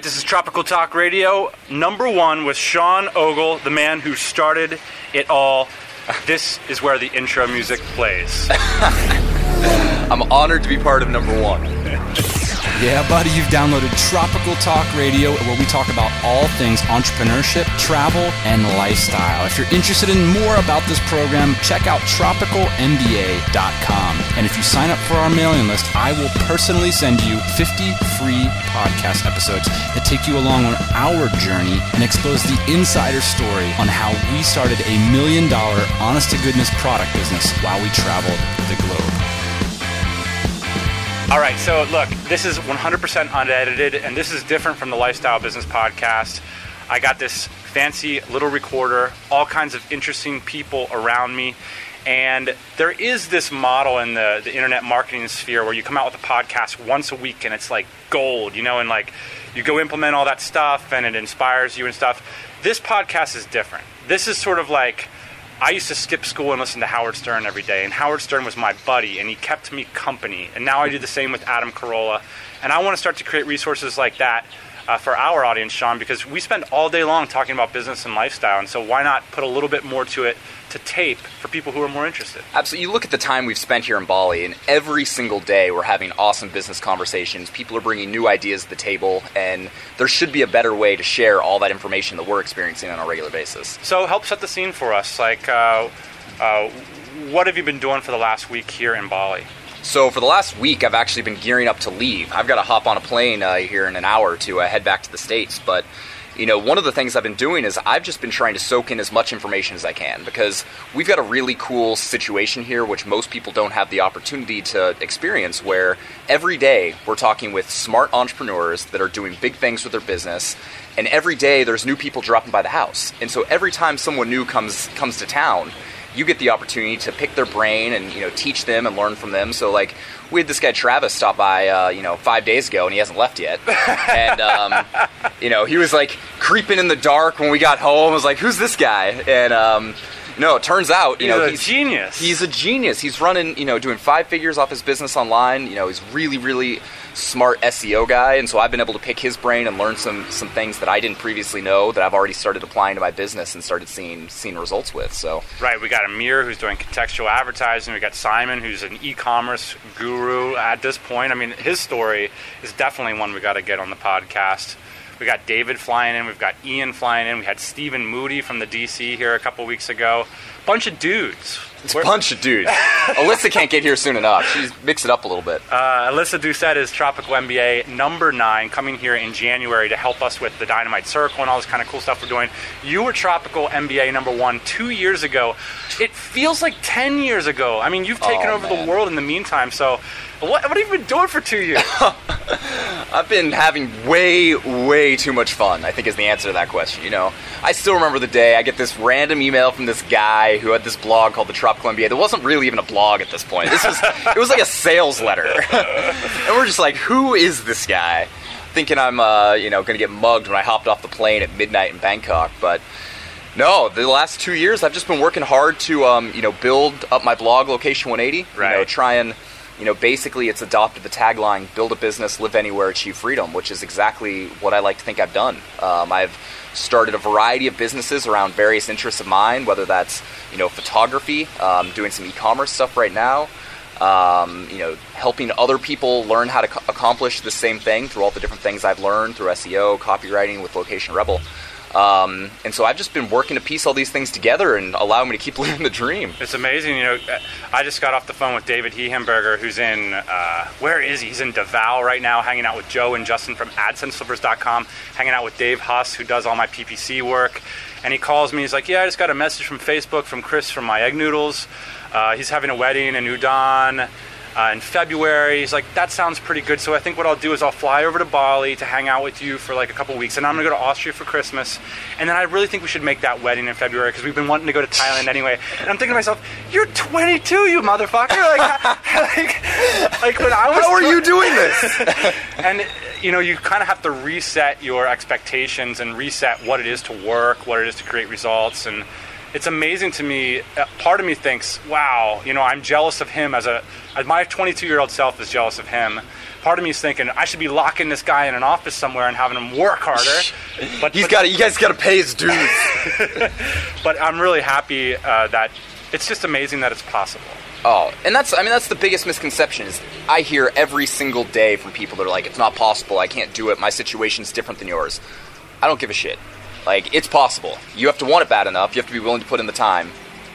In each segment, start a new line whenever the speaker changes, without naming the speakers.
right, this is Tropical Talk Radio, number one with Sean Ogle, the man who started it all. This is where the intro music plays.
I'm honored to be part of number one.
Yeah, buddy, you've downloaded Tropical Talk Radio, where we talk about all things entrepreneurship, travel, and lifestyle. If you're interested in more about this program, check out tropicalmba.com. And if you sign up for our mailing list, I will personally send you 50 free podcast episodes that take you along on our journey and expose the insider story on how we started a million dollar honest to goodness product business while we traveled the globe.
All right, so look, this is 100% unedited, and this is different from the Lifestyle Business Podcast. I got this fancy little recorder, all kinds of interesting people around me, and there is this model in the, the internet marketing sphere where you come out with a podcast once a week and it's like gold, you know, and like you go implement all that stuff and it inspires you and stuff. This podcast is different. This is sort of like I used to skip school and listen to Howard Stern every day, and Howard Stern was my buddy, and he kept me company. And now I do the same with Adam Carolla, and I want to start to create resources like that uh, for our audience, Sean, because we spend all day long talking about business and lifestyle, and so why not put a little bit more to it to tape for people who are more interested?
Absolutely. You look at the time we've spent here in Bali, and every single day we're having awesome business conversations. People are bringing new ideas to the table, and there should be a better way to share all that information that we're experiencing on a regular basis.
So help set the scene for us. Like, uh, uh, what have you been doing for the last week here in Bali?
So for the last week, I've actually been gearing up to leave. I've got to hop on a plane uh, here in an hour to uh, head back to the states. But you know, one of the things I've been doing is I've just been trying to soak in as much information as I can because we've got a really cool situation here, which most people don't have the opportunity to experience. Where every day we're talking with smart entrepreneurs that are doing big things with their business, and every day there's new people dropping by the house. And so every time someone new comes comes to town you get the opportunity to pick their brain and you know teach them and learn from them. So like we had this guy Travis stop by uh, you know five days ago and he hasn't left yet, and um, you know he was like creeping in the dark when we got home. I was like, who's this guy? And um, no, it turns out you
He's
know
a
he's
genius.
He's a genius. He's running you know doing five figures off his business online. You know he's really really smart SEO guy, and so I've been able to pick his brain and learn some some things that I didn't previously know that I've already started applying to my business and started seeing seeing results with. So
Right, we got Amir who's doing contextual advertising. We got Simon who's an e-commerce guru at this point. I mean, his story is definitely one we got to get on the podcast. We got David flying in. We've got Ian flying in. We had Stephen Moody from the DC here a couple weeks ago. Bunch of dudes.
It's a bunch of dudes. Alyssa can't get here soon enough. She's mixed it up a little bit.
Uh, Alyssa Doucette is Tropical MBA number nine, coming here in January to help us with the Dynamite Circle and all this kind of cool stuff we're doing. You were Tropical MBA number one two years ago. It feels like 10 years ago. I mean, you've taken
Oh,
over
man.
the world in the meantime, so what, what have you been doing for two years?
I've been having way, way too much fun, I think is the answer to that question. You know, I still remember the day I get this random email from this guy who had this blog called the Tropical MBA. That wasn't really even a blog at this point. This was, it was like a sales letter. and we're just like, who is this guy? Thinking I'm, uh, you know, going to get mugged when I hopped off the plane at midnight in Bangkok. But no, the last two years I've just been working hard to, um, you know, build up my blog, Location 180. You know,
Right.
try and you know, basically it's adopted the tagline "Build a business, live anywhere, achieve freedom," which is exactly what I like to think I've done. Um, I've started a variety of businesses around various interests of mine, whether that's you know photography, um, doing some e-commerce stuff right now, um, you know, helping other people learn how to co- accomplish the same thing through all the different things I've learned through SEO, copywriting with Location Rebel. Um, and so I've just been working to piece all these things together and allow me to keep living the dream.
It's amazing, you know. I just got off the phone with David Hehenberger, who's in uh, where is he? He's in Davao right now, hanging out with Joe and Justin from AdSenseFlippers.com, hanging out with Dave Huss, who does all my PPC work. And he calls me. He's like, "Yeah, I just got a message from Facebook from Chris from my egg noodles. Uh, he's having a wedding in Udon." Uh, in February, he's like, that sounds pretty good. So I think what I'll do is I'll fly over to Bali to hang out with you for like a couple weeks, and I'm gonna go to Austria for Christmas. And then I really think we should make that wedding in February because we've been wanting to go to Thailand anyway. And I'm thinking to myself, you're 22, you motherfucker! Like, like, like when I was.
How are you doing this?
and you know you kind of have to reset your expectations and reset what it is to work what it is to create results and it's amazing to me uh, part of me thinks wow you know i'm jealous of him as a as my 22 year old self is jealous of him part of me is thinking I should be locking this guy in an office somewhere and having him work harder. But
he's got. You guys got to pay his dues.
but I'm really happy uh, that it's just amazing that it's possible.
Oh, and that's I mean that's the biggest misconception is I hear every single day from people that are like it's not possible, I can't do it, my situation's different than yours. I don't give a shit. Like it's possible. You have to want it bad enough, you have to be willing to put in the time,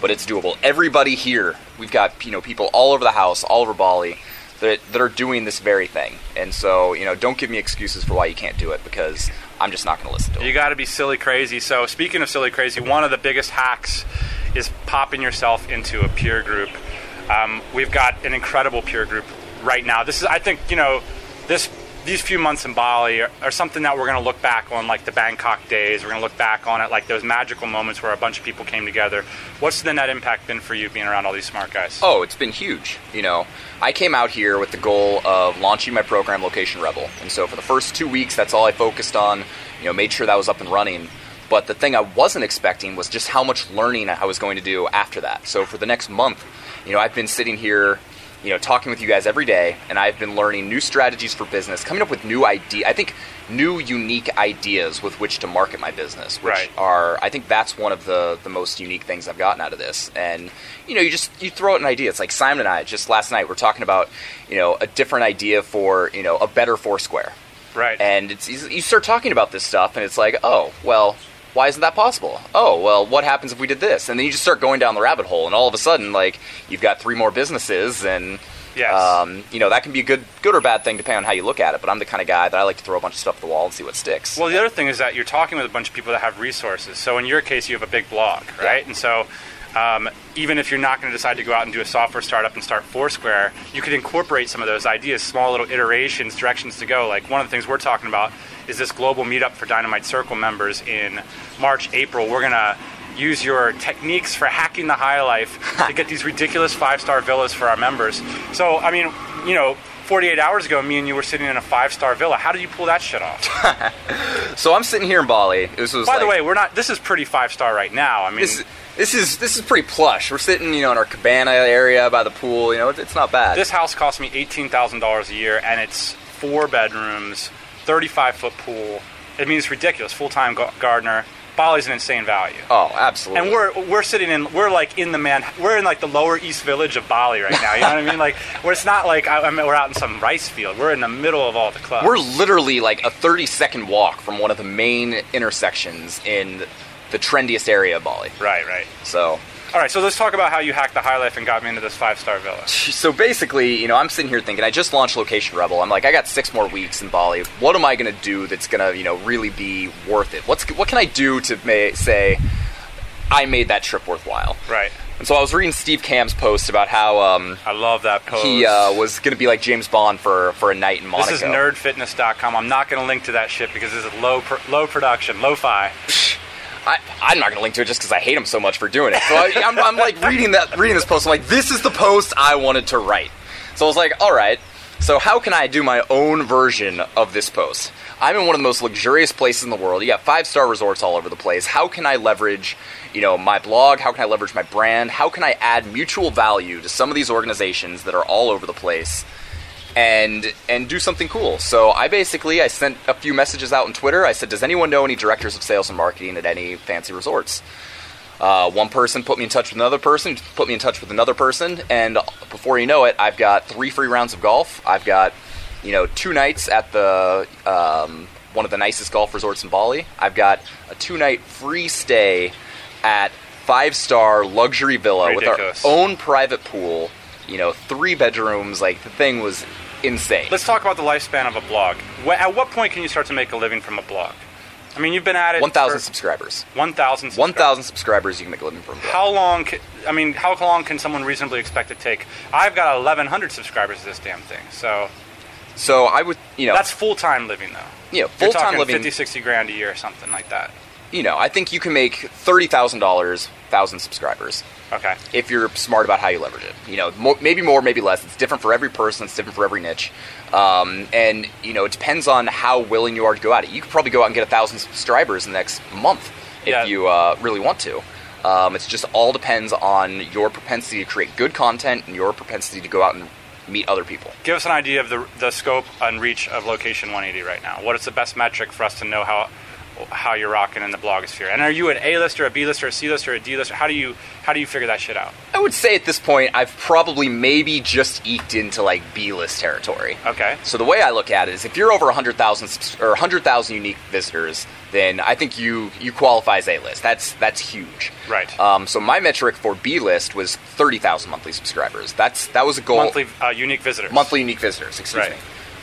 but it's doable. Everybody here, we've got, you know, people all over the house, all over Bali that that are doing this very thing. And so, you know, don't give me excuses for why you can't do it because I'm just not going to listen to it.
You got to be silly crazy. So, speaking of silly crazy, one of the biggest hacks is popping yourself into a peer group. Um, we've got an incredible peer group right now. This is, I think, you know, this these few months in Bali are, are something that we're going to look back on, like the Bangkok days. We're going to look back on it like those magical moments where a bunch of people came together. What's the net impact been for you being around all these smart guys?
Oh, it's been huge. You know, I came out here with the goal of launching my program, Location Rebel, and so for the first two weeks, that's all I focused on. You know, made sure that was up and running. But the thing I wasn't expecting was just how much learning I was going to do after that. So for the next month, you know, I've been sitting here, you know, talking with you guys every day, and I've been learning new strategies for business, coming up with new idea. I think new, unique ideas with which to market my business, which
Right.
are I think that's one of the the most unique things I've gotten out of this. And you know, you just you throw out an idea. It's like Simon and I just last night we're talking about you know a different idea for you know a better Foursquare,
right.
and it's you start talking about this stuff, and it's like oh well. Why isn't that possible? Oh, well, what happens if we did this? And then you just start going down the rabbit hole, and all of a sudden, like, you've got three more businesses, and
Yes.
um, you know that can be a good, good or bad thing depending on how you look at it. But I'm the kind of guy that I like to throw a bunch of stuff at the wall and see what sticks.
Well, the other thing is that you're talking with a bunch of people that have resources. So in your case, you have a big blog, right?
Yeah.
And so um, even if you're not going to decide to go out and do a software startup and start Foursquare, you could incorporate some of those ideas, small little iterations, directions to go. Like one of the things we're talking about is this global meetup for Dynamite Circle members in March, April. We're going to use your techniques for hacking the high life to get these ridiculous five star villas for our members. So, I mean, you know, 48 hours ago, me and you were sitting in a five star villa. How did you pull that shit off?
so I'm sitting here in Bali. This was
By the way, we're not. This is pretty five star right now. I mean,
This this is this is pretty plush. We're sitting, you know, in our cabana area by the pool. You know, it's, it's not bad.
this house cost me eighteen thousand dollars a year, and it's four bedrooms, thirty-five foot pool. I mean, it's ridiculous. Full time gardener. Bali's an insane value.
oh, absolutely.
And we're we're sitting in we're like in the man we're in like the lower east village of Bali right now. You know what I mean? Like where it's not like I, I mean, we're out in some rice field. We're in the middle of all the clubs.
we're literally like a 30 second walk from one of the main intersections in the trendiest area of Bali.
right, right.
So,
All right, so let's talk about how you hacked the high life and got me into this five star villa.
so basically, you know, I'm sitting here thinking, I just launched Location Rebel. I'm like, I got six more weeks in Bali. What am I going to do that's going to, you know, really be worth it? What's what can I do to ma- say I made that trip worthwhile?
Right.
And so I was reading Steve Kamb's post about how um,
I love that pose.
he uh, was going to be like James Bond for for a night in Monaco.
This is nerdfitness.com. I'm not going to link to that shit because this is low pr- low production, lo-fi.
I, I'm not going to link to it just because I hate him so much for doing it. So I, I'm, I'm like reading that, reading this post. I'm like, this is the post I wanted to write. So I was like, all right. So how can I do my own version of this post? I'm in one of the most luxurious places in the world. You got five star resorts all over the place. How can I leverage, you know, my blog? How can I leverage my brand? How can I add mutual value to some of these organizations that are all over the place? And and do something cool. So I basically I sent a few messages out on Twitter. I said, "Does anyone know any directors of sales and marketing at any fancy resorts?" Uh, one person put me in touch with another person, put me in touch with another person, and before you know it, I've got three free rounds of golf. I've got you know two nights at the um, one of the nicest golf resorts in Bali. I've got a two night free stay at five star luxury villa
Ridiculous.
with our own private pool. You know, three bedrooms. Like the thing was insane.
Let's talk about the lifespan of a blog. At what point can you start to make a living from a blog? I mean, you've been at it.
One thousand subscribers.
1,000
One thousand subscribers, you can make a living from.
How long? Ca- I mean, how long can someone reasonably expect to take? I've got 1,100 subscribers to this damn thing, so
So I would, you know,
that's full time living though.
you know, full time living.
50, 60 grand a year, or something like that.
You know, I think you can make thirty thousand dollars, thousand subscribers,
Okay.
if you're smart about how you leverage it. You know, more, maybe more, maybe less. It's different for every person. It's different for every niche, um, and you know, it depends on how willing you are to go at it. You could probably go out and get a thousand subscribers in the next month if
Yeah.
you uh, really want to. Um, it's just all depends on your propensity to create good content and your propensity to go out and meet other people.
Give us an idea of the, the scope and reach of Location 180 right now. What is the best metric for us to know how how you're rocking in the blogosphere? And are you an A lister, a B lister, a C lister, a D lister? How do you how do you figure that shit out?
I would say at this point, I've probably maybe just eked into like B list territory.
Okay.
So the way I look at it is, if you're over 100,000 subs- or 100,000 unique visitors, then I think you you qualify as A list. That's that's huge.
Right.
Um, so my metric for B list was 30,000 monthly subscribers. That's that was a goal.
Monthly uh, unique visitors.
monthly unique visitors. Excuse
Right.
me.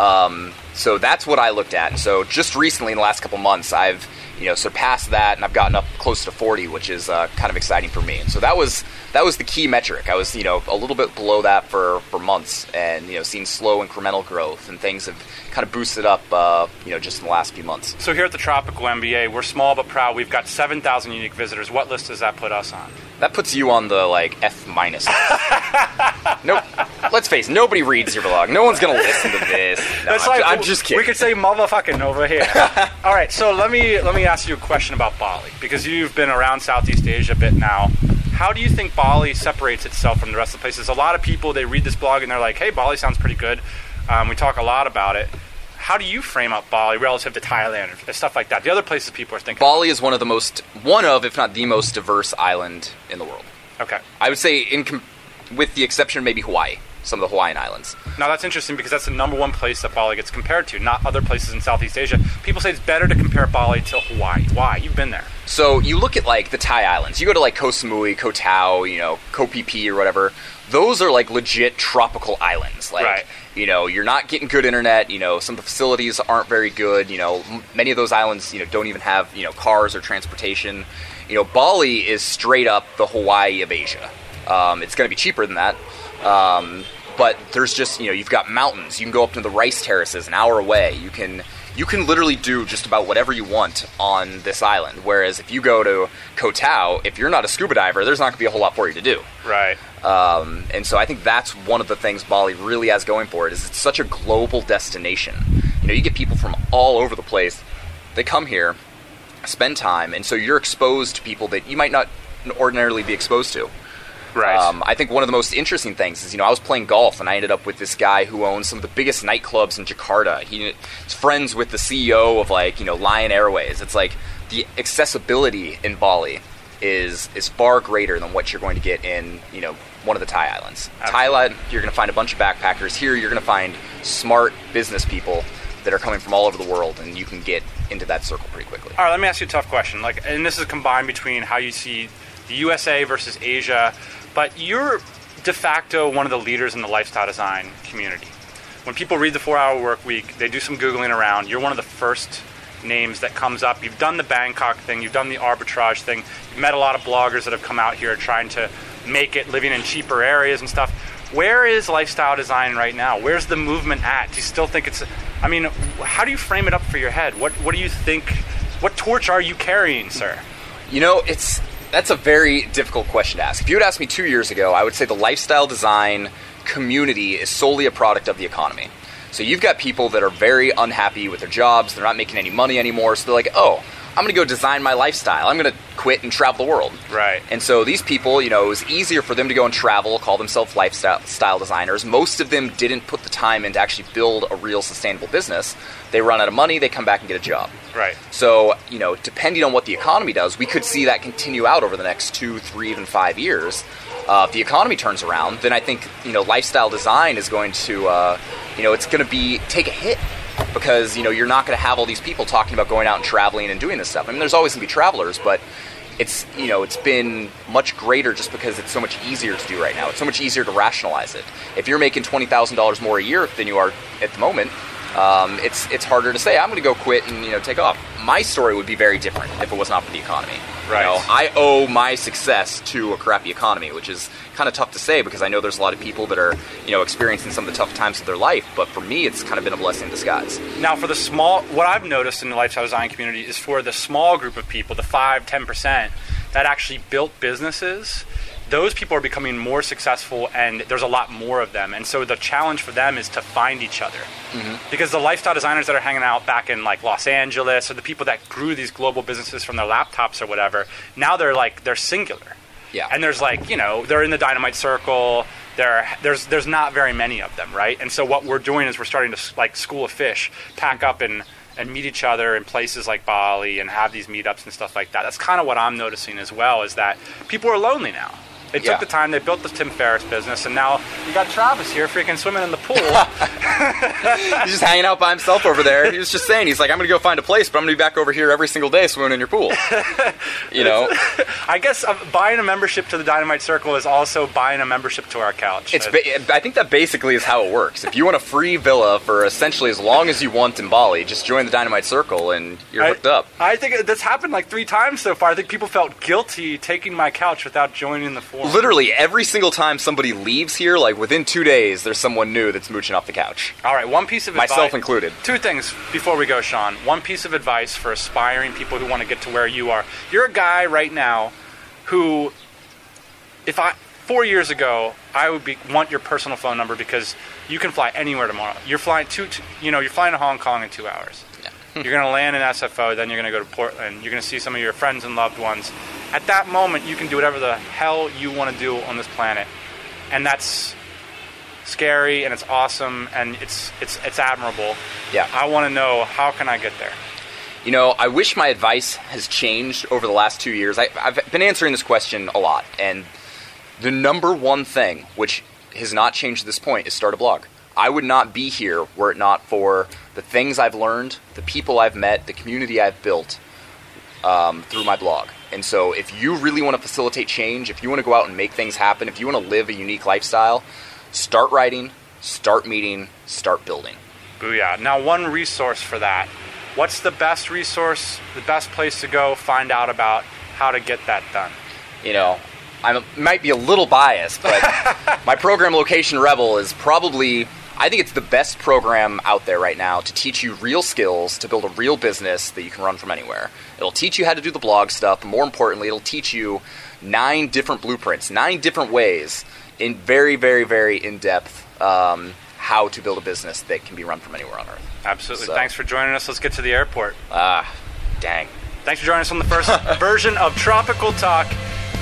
Um, so that's what I looked at. And so just recently, in the last couple months, I've you know surpassed that, and I've gotten up close to 40, which is uh, kind of exciting for me. And so that was that was the key metric. I was you know a little bit below that for for months, and you know seen slow incremental growth, and things have kind of boosted up uh, you know just in the last few months.
So here at the Tropical MBA, we're small but proud. We've got 7,000 unique visitors. What list does that put us on?
That puts you on the like F minus. nope. Let's face it, nobody reads your blog. No one's gonna listen to this. No,
That's
I'm,
like-
ju- I'm just kidding.
We could say motherfucking over here. All right, so let me let me ask you a question about Bali because you've been around Southeast Asia a bit now. How do you think Bali separates itself from the rest of the places? A lot of people they read this blog and they're like, "Hey, Bali sounds pretty good." Um, we talk a lot about it. How do you frame up Bali relative to Thailand and stuff like that? The other places people are thinking.
Bali is one of the most, one of, if not the most diverse island in the world.
Okay.
I would say, in com- with the exception of maybe Hawaii, some of the Hawaiian islands.
Now that's interesting because that's the number one place that Bali gets compared to, not other places in Southeast Asia. People say it's better to compare Bali to Hawaii. Why? You've been there.
So you look at like the Thai islands. You go to like Koh Samui, Koh Tao, you know, Koh Phi Phi or whatever. Those are like legit tropical islands. Like,
Right.
you know, you're not getting good internet. You know, some of the facilities aren't very good. You know, m- many of those islands, you know, don't even have you know cars or transportation. You know, Bali is straight up the Hawaii of Asia. Um, it's going to be cheaper than that. Um, but there's just you know you've got mountains. You can go up to the rice terraces an hour away. You can you can literally do just about whatever you want on this island. Whereas if you go to Koh Tao, if you're not a scuba diver, there's not going to be a whole lot for you to do.
Right.
Um, and so I think that's one of the things Bali really has going for it is it's such a global destination. You know, you get people from all over the place. They come here, spend time, and so you're exposed to people that you might not ordinarily be exposed to.
Right.
Um, I think one of the most interesting things is, you know, I was playing golf and I ended up with this guy who owns some of the biggest nightclubs in Jakarta. He's friends with the CEO of like, you know, Lion Airways. It's like the accessibility in Bali is is far greater than what you're going to get in, you know, one of the Thai islands.
Absolutely.
Thailand, you're going to find a bunch of backpackers. Here, you're going to find smart business people that are coming from all over the world, and you can get into that circle pretty quickly.
All right, let me ask you a tough question. Like, and this is combined between how you see the USA versus Asia, but you're de facto one of the leaders in the lifestyle design community. When people read the four-hour work week, they do some googling around. You're one of the first names that comes up. You've done the Bangkok thing. You've done the arbitrage thing. You've met a lot of bloggers that have come out here trying to make it living in cheaper areas and stuff. Where is lifestyle design right now? Where's the movement at? Do you still think it's? I mean, how do you frame it up for your head? What What do you think? What torch are you carrying, sir?
You know, it's that's a very difficult question to ask. If you had asked me two years ago, I would say the lifestyle design community is solely a product of the economy. So you've got people that are very unhappy with their jobs, they're not making any money anymore, so they're like, oh, I'm gonna go design my lifestyle. I'm gonna quit and travel the world.
Right.
And so these people, you know, it was easier for them to go and travel, call themselves lifestyle designers. Most of them didn't put the time in to actually build a real sustainable business. They run out of money, they come back and get a job.
Right.
So, you know, depending on what the economy does, we could see that continue out over the next two, three, even five years. Uh, if the economy turns around, then I think you know lifestyle design is going to, uh, you know, it's going to be take a hit because you know you're not going to have all these people talking about going out and traveling and doing this stuff. I mean, there's always going to be travelers, but it's you know it's been much greater just because it's so much easier to do right now. It's so much easier to rationalize it. If you're making twenty thousand dollars more a year than you are at the moment, um, it's it's harder to say I'm going to go quit and you know take off. My story would be very different if it was not for the economy.
Right.
You know, I owe my success to a crappy economy, which is kind of tough to say because I know there's a lot of people that are you know experiencing some of the tough times of their life. But for me, it's kind of been a blessing in disguise.
Now, for the small, what I've noticed in the lifestyle design community is for the small group of people, the five, ten percent that actually built businesses. Those people are becoming more successful, and there's a lot more of them. And so the challenge for them is to find each other, mm-hmm. because the lifestyle designers that are hanging out back in like Los Angeles, or the people that grew these global businesses from their laptops or whatever, now they're like they're singular.
Yeah.
And there's like, you know, they're in the dynamite circle. there there's there's not very many of them, right? And so what we're doing is we're starting to like school of fish, pack up and and meet each other in places like Bali and have these meetups and stuff like that. That's kind of what I'm noticing as well is that people are lonely now. They took
Yeah.
the time, they built the Tim Ferriss business, and now you got Travis here freaking swimming in the pool.
He's just hanging out by himself over there. He was just saying, he's like, I'm going to go find a place, but I'm going to be back over here every single day swimming in your pool. You know,
I guess uh, buying a membership to the Dynamite Circle is also buying a membership to our couch.
it's. Ba- I think that basically is how it works. If you want a free villa for essentially as long as you want in Bali, just join the Dynamite Circle and you're
I-
hooked up.
I think that's happened like three times so far. I think people felt guilty taking my couch without joining the forum.
Literally every single time somebody leaves here, like within two days, there's someone new that's mooching off the couch.
All right, one piece of advice.
Myself included.
Two things before we go, Sean. One piece of advice for aspiring people who want to get to where you are. You're a guy right now who, if I four years ago, I would be want your personal phone number because you can fly anywhere tomorrow. You're flying two, two you know, you're flying to Hong Kong in two hours. Yeah. you're going to land in SFO, then you're going to go to Portland. You're going to see some of your friends and loved ones. At that moment, you can do whatever the hell you want to do on this planet, and that's scary and it's awesome and it's it's it's admirable.
Yeah.
I want to know how can I get there.
You know, I wish my advice has changed over the last two years. I, I've been answering this question a lot, and the number one thing, which has not changed to this point, is start a blog. I would not be here were it not for the things I've learned, the people I've met, the community I've built um, through my blog. And so, if you really want to facilitate change, if you want to go out and make things happen, if you want to live a unique lifestyle, start writing, start meeting, start building.
Booyah. Now, one resource for that. What's the best resource, the best place to go find out about how to get that done?
you know, I might be a little biased, but my program Location Rebel is probably, I think it's the best program out there right now to teach you real skills to build a real business that you can run from anywhere. It'll teach you how to do the blog stuff, more importantly, it'll teach you nine different blueprints, nine different ways, in very, very, very in depth, um, how to build a business that can be run from anywhere on earth.
Absolutely.
So-
Thanks for joining us. Let's get to the airport.
Ah, dang.
Thanks for joining us on the first version of Tropical Talk.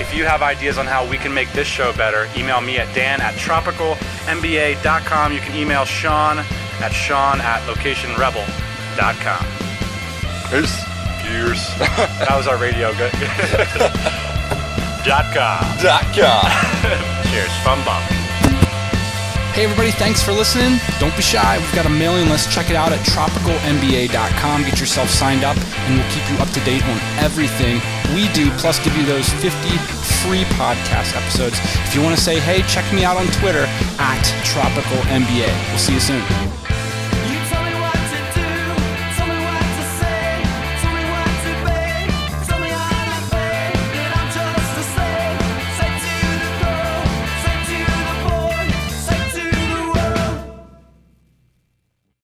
If you have ideas on how we can make this show better, email me at dan at tropicalmba.com. You can email Sean at sean at locationrebel.com.
Peace.
Cheers. that was our radio. Good. dot com.
Dot com.
Cheers. From Bob.
Hey everybody, thanks for listening. Don't be shy. We've got a mailing list. Check it out at tropicalmba.com. Get yourself signed up, and we'll keep you up to date on everything we do, plus give you those 50 free podcast episodes. If you want to say, hey, check me out on Twitter at tropicalmba. We'll see you soon.